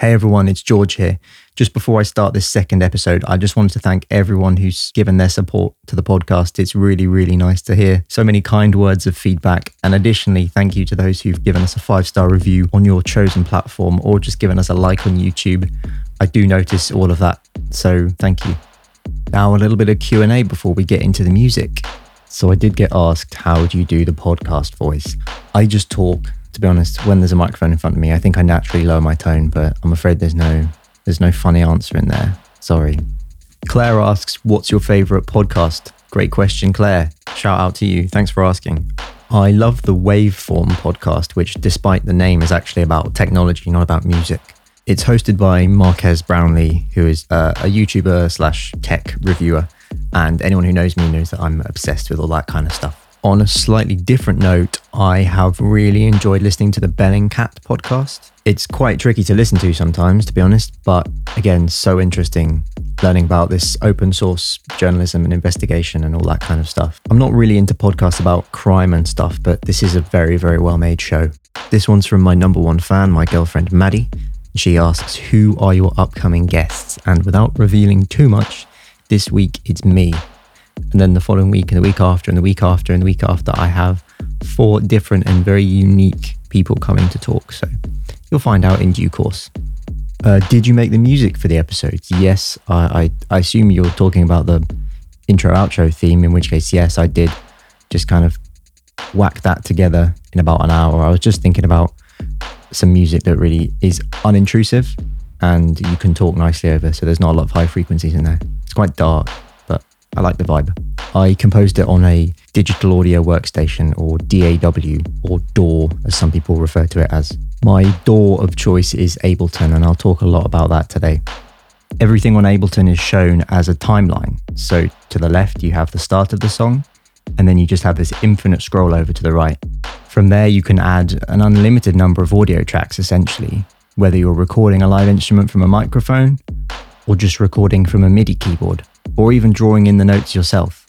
Hey everyone, it's George here. Just before I start this second episode, I just wanted to thank everyone who's given their support to the podcast. It's really, really nice to hear so many kind words of feedback. And additionally, thank you to those who've given us a five star review on your chosen platform or just given us a like on YouTube. I do notice all of that, so thank you. Now a little bit of Q&A before we get into the music. So I did get asked, how do you do the podcast voice? I just talk to be honest, when there's a microphone in front of me, I think I naturally lower my tone, but I'm afraid there's no there's no funny answer in there. Sorry. Claire asks, "What's your favorite podcast?" Great question, Claire. Shout out to you. Thanks for asking. I love the Waveform podcast, which, despite the name, is actually about technology, not about music. It's hosted by Marques Brownlee, who is uh, a YouTuber slash tech reviewer, and anyone who knows me knows that I'm obsessed with all that kind of stuff on a slightly different note, I have really enjoyed listening to the Bellingcat podcast. It's quite tricky to listen to sometimes, to be honest, but again, so interesting learning about this open source journalism and investigation and all that kind of stuff. I'm not really into podcasts about crime and stuff, but this is a very, very well made show. This one's from my number one fan, my girlfriend Maddie. She asks, Who are your upcoming guests? And without revealing too much, this week it's me. And then the following week, and the week after, and the week after, and the week after, I have four different and very unique people coming to talk. So you'll find out in due course. Uh, did you make the music for the episodes? Yes. I, I, I assume you're talking about the intro outro theme, in which case, yes, I did just kind of whack that together in about an hour. I was just thinking about some music that really is unintrusive and you can talk nicely over. So there's not a lot of high frequencies in there. It's quite dark. I like the vibe. I composed it on a digital audio workstation or DAW or DAW as some people refer to it as. My DAW of choice is Ableton and I'll talk a lot about that today. Everything on Ableton is shown as a timeline. So to the left you have the start of the song and then you just have this infinite scroll over to the right. From there you can add an unlimited number of audio tracks essentially, whether you're recording a live instrument from a microphone or just recording from a MIDI keyboard or even drawing in the notes yourself.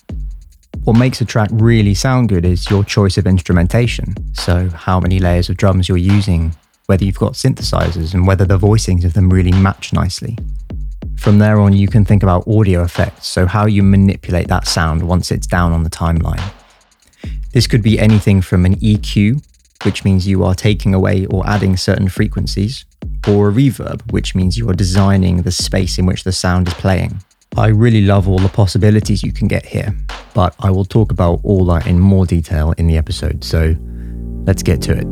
What makes a track really sound good is your choice of instrumentation. So, how many layers of drums you're using, whether you've got synthesizers, and whether the voicings of them really match nicely. From there on, you can think about audio effects, so how you manipulate that sound once it's down on the timeline. This could be anything from an EQ, which means you are taking away or adding certain frequencies, or a reverb, which means you are designing the space in which the sound is playing. I really love all the possibilities you can get here, but I will talk about all that in more detail in the episode, so let's get to it.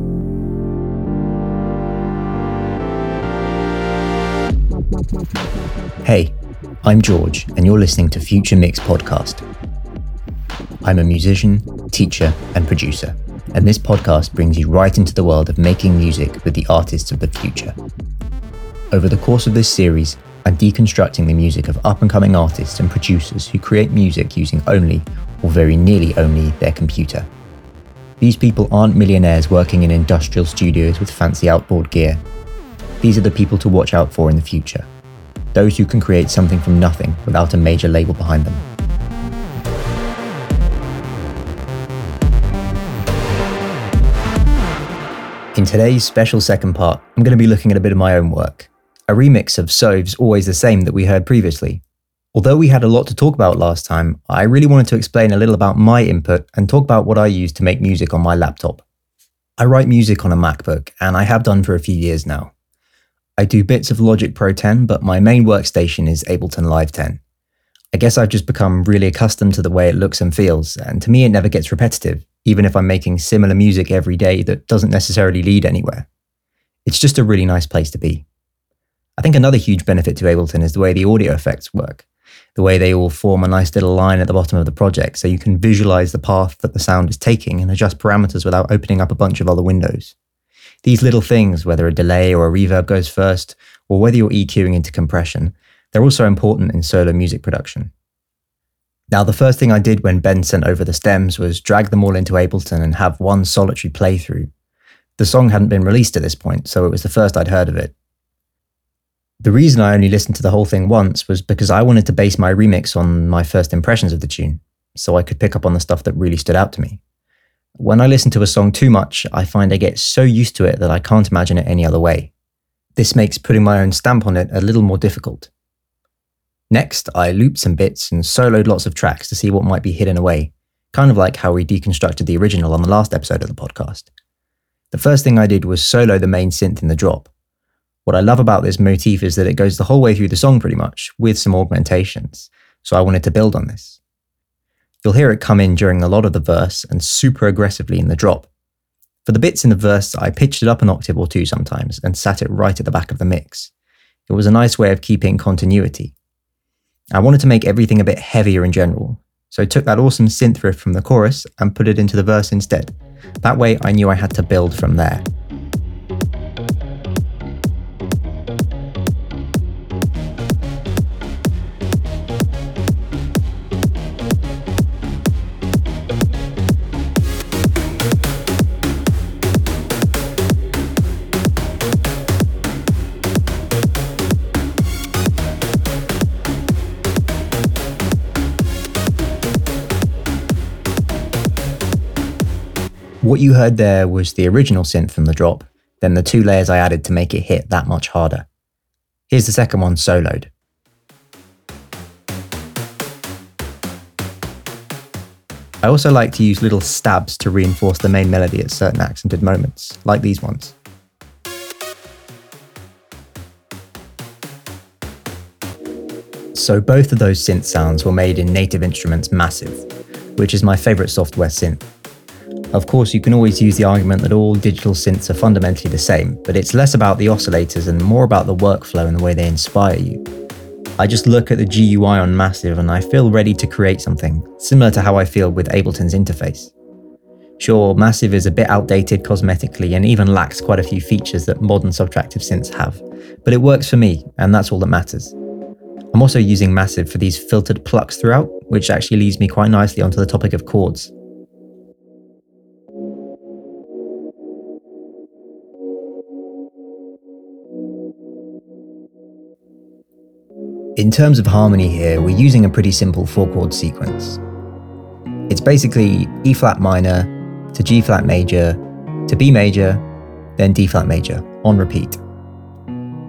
Hey, I'm George, and you're listening to Future Mix Podcast. I'm a musician, teacher, and producer, and this podcast brings you right into the world of making music with the artists of the future. Over the course of this series, and deconstructing the music of up and coming artists and producers who create music using only, or very nearly only, their computer. These people aren't millionaires working in industrial studios with fancy outboard gear. These are the people to watch out for in the future. Those who can create something from nothing without a major label behind them. In today's special second part, I'm going to be looking at a bit of my own work a remix of Sove's Always the Same that we heard previously. Although we had a lot to talk about last time, I really wanted to explain a little about my input and talk about what I use to make music on my laptop. I write music on a MacBook, and I have done for a few years now. I do bits of Logic Pro 10, but my main workstation is Ableton Live 10. I guess I've just become really accustomed to the way it looks and feels, and to me it never gets repetitive, even if I'm making similar music every day that doesn't necessarily lead anywhere. It's just a really nice place to be. I think another huge benefit to Ableton is the way the audio effects work, the way they all form a nice little line at the bottom of the project so you can visualize the path that the sound is taking and adjust parameters without opening up a bunch of other windows. These little things, whether a delay or a reverb goes first, or whether you're EQing into compression, they're also important in solo music production. Now, the first thing I did when Ben sent over the stems was drag them all into Ableton and have one solitary playthrough. The song hadn't been released at this point, so it was the first I'd heard of it, the reason I only listened to the whole thing once was because I wanted to base my remix on my first impressions of the tune, so I could pick up on the stuff that really stood out to me. When I listen to a song too much, I find I get so used to it that I can't imagine it any other way. This makes putting my own stamp on it a little more difficult. Next, I looped some bits and soloed lots of tracks to see what might be hidden away, kind of like how we deconstructed the original on the last episode of the podcast. The first thing I did was solo the main synth in the drop. What I love about this motif is that it goes the whole way through the song pretty much, with some augmentations, so I wanted to build on this. You'll hear it come in during a lot of the verse and super aggressively in the drop. For the bits in the verse, I pitched it up an octave or two sometimes and sat it right at the back of the mix. It was a nice way of keeping continuity. I wanted to make everything a bit heavier in general, so I took that awesome synth riff from the chorus and put it into the verse instead. That way I knew I had to build from there. What you heard there was the original synth from the drop, then the two layers I added to make it hit that much harder. Here's the second one soloed. I also like to use little stabs to reinforce the main melody at certain accented moments, like these ones. So both of those synth sounds were made in Native Instruments Massive, which is my favourite software synth. Of course, you can always use the argument that all digital synths are fundamentally the same, but it's less about the oscillators and more about the workflow and the way they inspire you. I just look at the GUI on Massive and I feel ready to create something, similar to how I feel with Ableton's interface. Sure, Massive is a bit outdated cosmetically and even lacks quite a few features that modern subtractive synths have, but it works for me, and that's all that matters. I'm also using Massive for these filtered plucks throughout, which actually leads me quite nicely onto the topic of chords. In terms of harmony here, we're using a pretty simple four chord sequence. It's basically E flat minor to G flat major to B major, then D flat major, on repeat.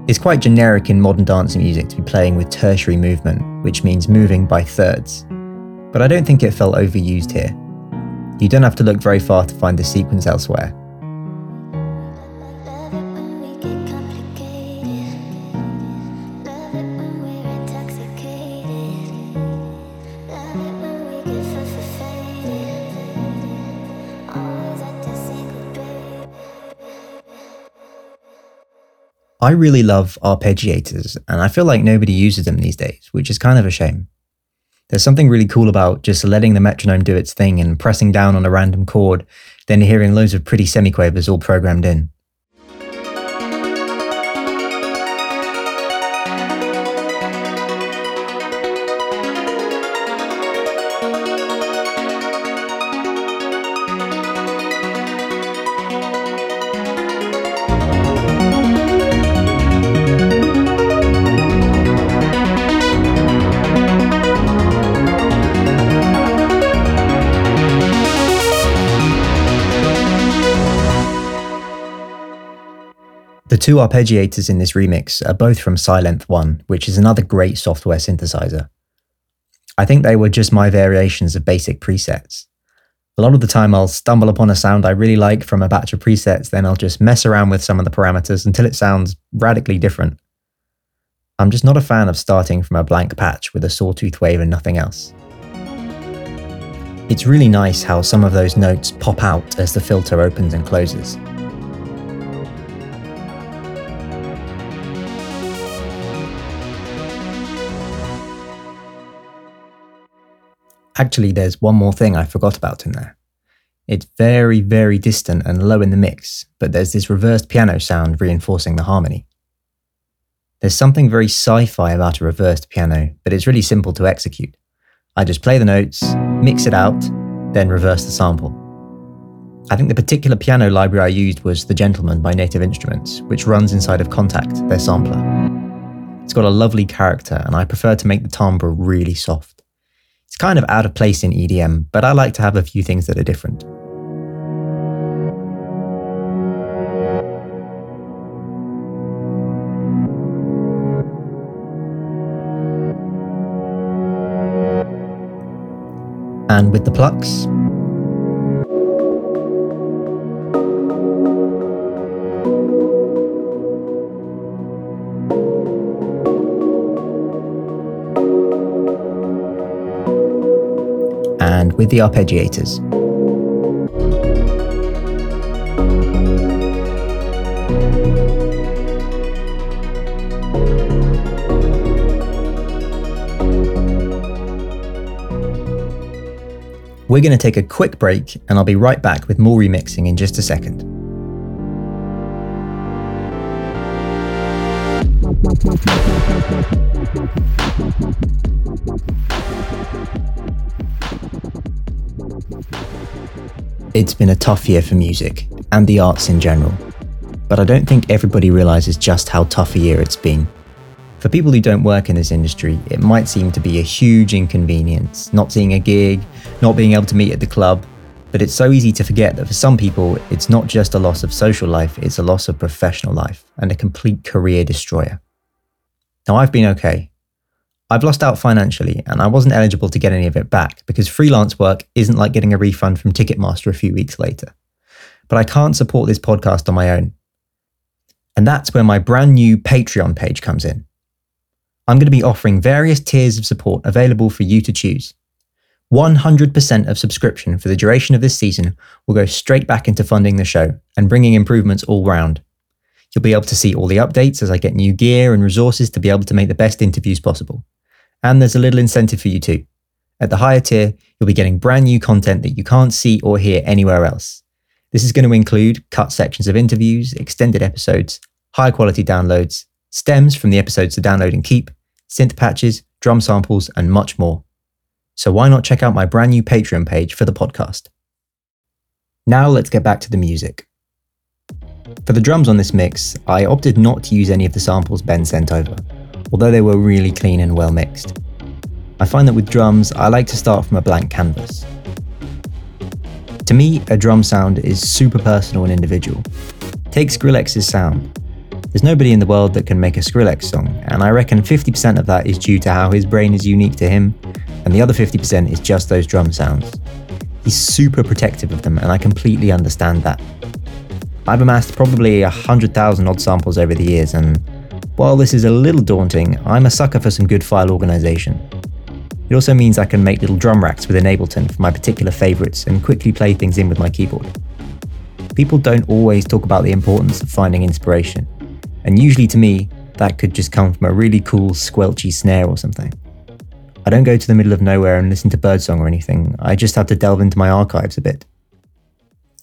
It's quite generic in modern dance music to be playing with tertiary movement, which means moving by thirds. But I don't think it felt overused here. You don't have to look very far to find the sequence elsewhere. I really love arpeggiators, and I feel like nobody uses them these days, which is kind of a shame. There's something really cool about just letting the metronome do its thing and pressing down on a random chord, then hearing loads of pretty semiquavers all programmed in. Two arpeggiators in this remix are both from Sylenth 1, which is another great software synthesizer. I think they were just my variations of basic presets. A lot of the time, I'll stumble upon a sound I really like from a batch of presets, then I'll just mess around with some of the parameters until it sounds radically different. I'm just not a fan of starting from a blank patch with a sawtooth wave and nothing else. It's really nice how some of those notes pop out as the filter opens and closes. Actually, there's one more thing I forgot about in there. It's very, very distant and low in the mix, but there's this reversed piano sound reinforcing the harmony. There's something very sci fi about a reversed piano, but it's really simple to execute. I just play the notes, mix it out, then reverse the sample. I think the particular piano library I used was The Gentleman by Native Instruments, which runs inside of Kontakt, their sampler. It's got a lovely character, and I prefer to make the timbre really soft kind of out of place in EDM, but I like to have a few things that are different. And with the plucks, and with the arpeggiators. We're going to take a quick break and I'll be right back with more remixing in just a second. It's been a tough year for music and the arts in general, but I don't think everybody realises just how tough a year it's been. For people who don't work in this industry, it might seem to be a huge inconvenience, not seeing a gig, not being able to meet at the club, but it's so easy to forget that for some people, it's not just a loss of social life, it's a loss of professional life and a complete career destroyer. Now, I've been okay. I've lost out financially and I wasn't eligible to get any of it back because freelance work isn't like getting a refund from Ticketmaster a few weeks later. But I can't support this podcast on my own. And that's where my brand new Patreon page comes in. I'm going to be offering various tiers of support available for you to choose. 100% of subscription for the duration of this season will go straight back into funding the show and bringing improvements all round. You'll be able to see all the updates as I get new gear and resources to be able to make the best interviews possible. And there's a little incentive for you too. At the higher tier, you'll be getting brand new content that you can't see or hear anywhere else. This is going to include cut sections of interviews, extended episodes, high quality downloads, stems from the episodes to download and keep, synth patches, drum samples, and much more. So why not check out my brand new Patreon page for the podcast? Now let's get back to the music. For the drums on this mix, I opted not to use any of the samples Ben sent over, although they were really clean and well mixed. I find that with drums, I like to start from a blank canvas. To me, a drum sound is super personal and individual. Take Skrillex's sound. There's nobody in the world that can make a Skrillex song, and I reckon 50% of that is due to how his brain is unique to him, and the other 50% is just those drum sounds. He's super protective of them, and I completely understand that. I've amassed probably 100,000 odd samples over the years, and while this is a little daunting, I'm a sucker for some good file organisation. It also means I can make little drum racks within Ableton for my particular favourites and quickly play things in with my keyboard. People don't always talk about the importance of finding inspiration, and usually to me, that could just come from a really cool squelchy snare or something. I don't go to the middle of nowhere and listen to birdsong or anything, I just have to delve into my archives a bit.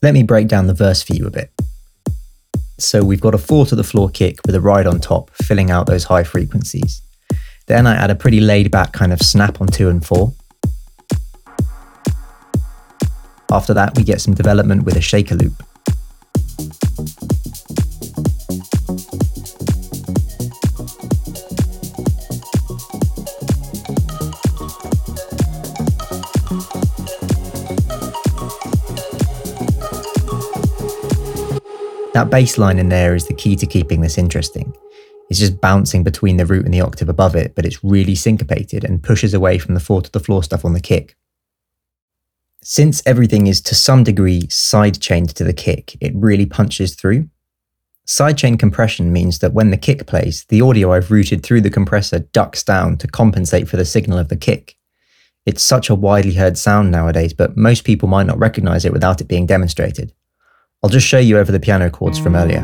Let me break down the verse for you a bit. So we've got a four to the floor kick with a ride on top, filling out those high frequencies. Then I add a pretty laid back kind of snap on two and four. After that, we get some development with a shaker loop. That bass line in there is the key to keeping this interesting. It's just bouncing between the root and the octave above it, but it's really syncopated and pushes away from the four to the floor stuff on the kick. Since everything is to some degree sidechained to the kick, it really punches through. Sidechain compression means that when the kick plays, the audio I've routed through the compressor ducks down to compensate for the signal of the kick. It's such a widely heard sound nowadays, but most people might not recognize it without it being demonstrated. I'll just show you over the piano chords from earlier.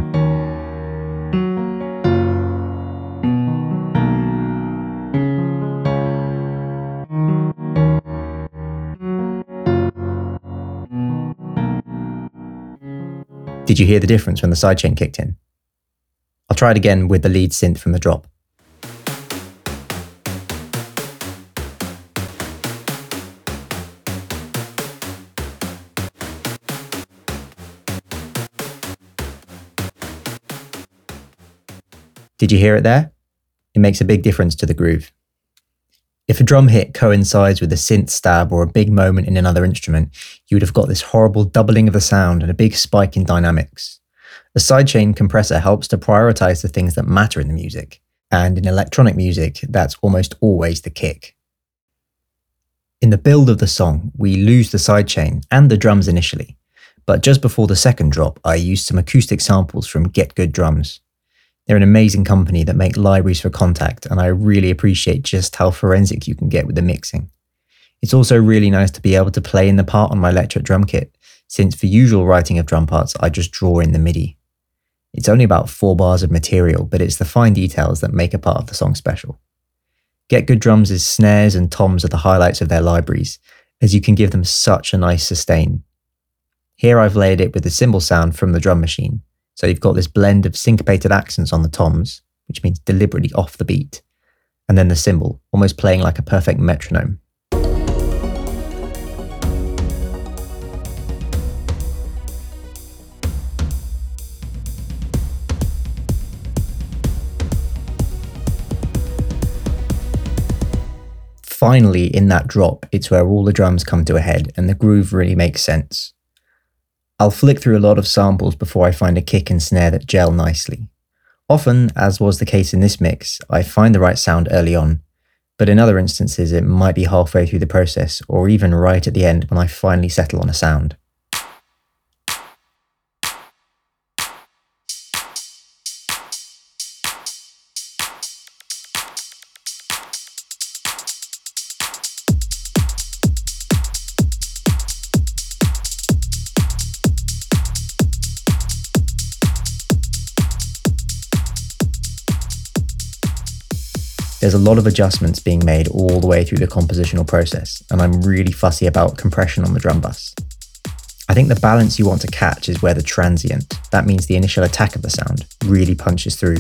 Did you hear the difference when the sidechain kicked in? I'll try it again with the lead synth from the drop. Did you hear it there? It makes a big difference to the groove. If a drum hit coincides with a synth stab or a big moment in another instrument, you would have got this horrible doubling of the sound and a big spike in dynamics. A sidechain compressor helps to prioritize the things that matter in the music, and in electronic music, that's almost always the kick. In the build of the song, we lose the sidechain and the drums initially, but just before the second drop, I used some acoustic samples from Get Good Drums. They're an amazing company that make libraries for Kontakt, and I really appreciate just how forensic you can get with the mixing. It's also really nice to be able to play in the part on my electric drum kit, since for usual writing of drum parts, I just draw in the MIDI. It's only about four bars of material, but it's the fine details that make a part of the song special. Get Good Drums' snares and toms are the highlights of their libraries, as you can give them such a nice sustain. Here I've layered it with the cymbal sound from the drum machine, so you've got this blend of syncopated accents on the toms, which means deliberately off the beat, and then the cymbal, almost playing like a perfect metronome. finally, in that drop, it's where all the drums come to a head and the groove really makes sense. I'll flick through a lot of samples before I find a kick and snare that gel nicely. Often, as was the case in this mix, I find the right sound early on, but in other instances, it might be halfway through the process or even right at the end when I finally settle on a sound. There's a lot of adjustments being made all the way through the compositional process, and I'm really fussy about compression on the drum bus. I think the balance you want to catch is where the transient, that means the initial attack of the sound, really punches through,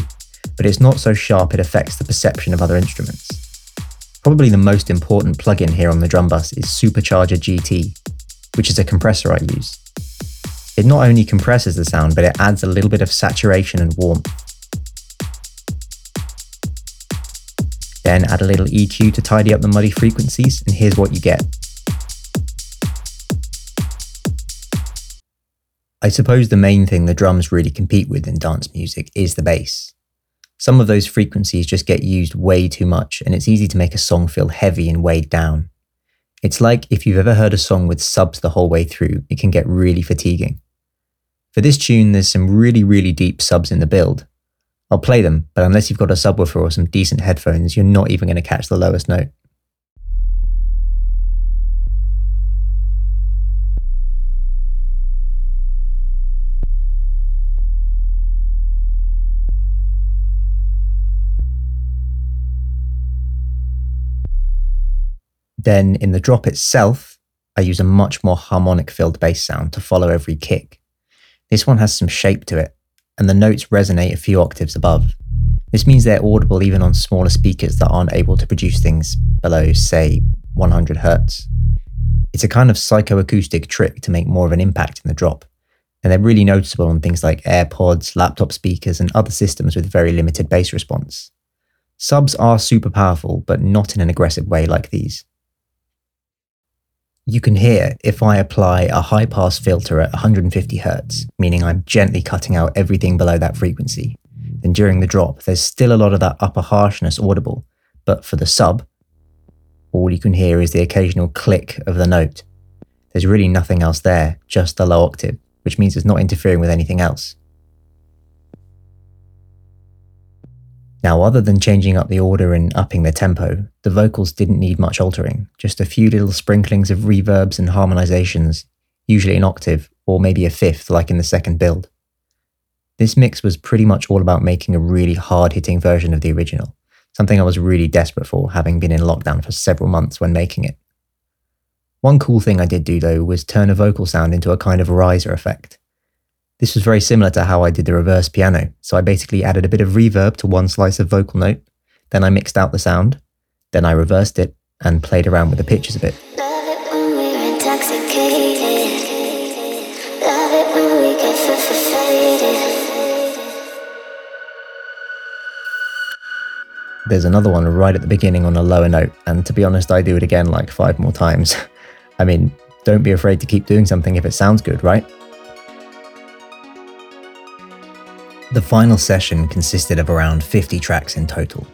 but it's not so sharp it affects the perception of other instruments. Probably the most important plugin here on the drum bus is Supercharger GT, which is a compressor I use. It not only compresses the sound, but it adds a little bit of saturation and warmth. Then add a little EQ to tidy up the muddy frequencies, and here's what you get. I suppose the main thing the drums really compete with in dance music is the bass. Some of those frequencies just get used way too much, and it's easy to make a song feel heavy and weighed down. It's like if you've ever heard a song with subs the whole way through, it can get really fatiguing. For this tune, there's some really, really deep subs in the build, I'll play them, but unless you've got a subwoofer or some decent headphones, you're not even going to catch the lowest note. Then in the drop itself, I use a much more harmonic filled bass sound to follow every kick. This one has some shape to it, and the notes resonate a few octaves above. This means they're audible even on smaller speakers that aren't able to produce things below, say, 100 Hz. It's a kind of psychoacoustic trick to make more of an impact in the drop, and they're really noticeable on things like AirPods, laptop speakers, and other systems with very limited bass response. Subs are super powerful, but not in an aggressive way like these you can hear if I apply a high pass filter at 150 Hz, meaning I'm gently cutting out everything below that frequency, then during the drop, there's still a lot of that upper harshness audible. But for the sub, all you can hear is the occasional click of the note. There's really nothing else there, just the low octave, which means it's not interfering with anything else. Now, other than changing up the order and upping the tempo, the vocals didn't need much altering, just a few little sprinklings of reverbs and harmonizations, usually an octave or maybe a fifth, like in the second build. This mix was pretty much all about making a really hard hitting version of the original, something I was really desperate for, having been in lockdown for several months when making it. One cool thing I did do though was turn a vocal sound into a kind of riser effect. This was very similar to how I did the reverse piano, so I basically added a bit of reverb to one slice of vocal note, then I mixed out the sound, then I reversed it and played around with the pitches a bit. There's another one right at the beginning on a lower note, and to be honest, I do it again like five more times. I mean, don't be afraid to keep doing something if it sounds good, right? The final session consisted of around 50 tracks in total.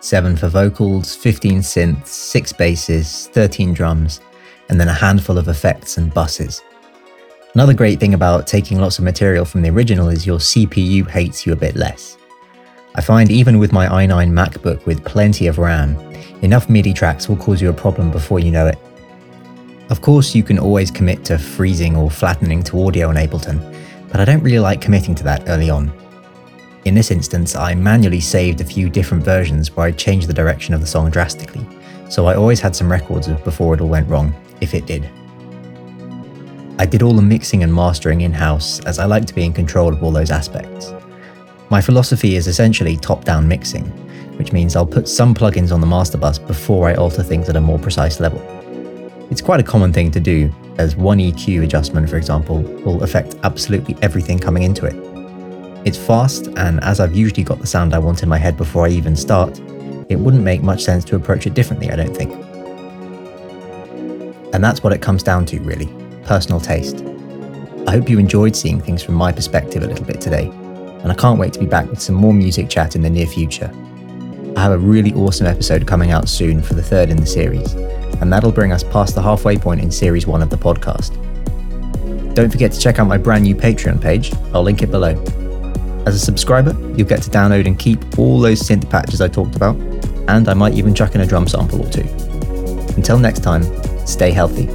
7 for vocals, 15 synths, 6 basses, 13 drums, and then a handful of effects and buses. Another great thing about taking lots of material from the original is your CPU hates you a bit less. I find even with my i9 MacBook with plenty of RAM, enough MIDI tracks will cause you a problem before you know it. Of course, you can always commit to freezing or flattening to audio in Ableton, but I don't really like committing to that early on. In this instance, I manually saved a few different versions where I changed the direction of the song drastically, so I always had some records of before it all went wrong, if it did. I did all the mixing and mastering in house as I like to be in control of all those aspects. My philosophy is essentially top down mixing, which means I'll put some plugins on the master bus before I alter things at a more precise level. It's quite a common thing to do, as one EQ adjustment, for example, will affect absolutely everything coming into it. It's fast, and as I've usually got the sound I want in my head before I even start, it wouldn't make much sense to approach it differently, I don't think. And that's what it comes down to, really personal taste. I hope you enjoyed seeing things from my perspective a little bit today and I can't wait to be back with some more music chat in the near future. I have a really awesome episode coming out soon for the third in the series, and that'll bring us past the halfway point in series one of the podcast. Don't forget to check out my brand new Patreon page, I'll link it below. As a subscriber, you'll get to download and keep all those synth patches I talked about, and I might even chuck in a drum sample or two. Until next time, stay healthy.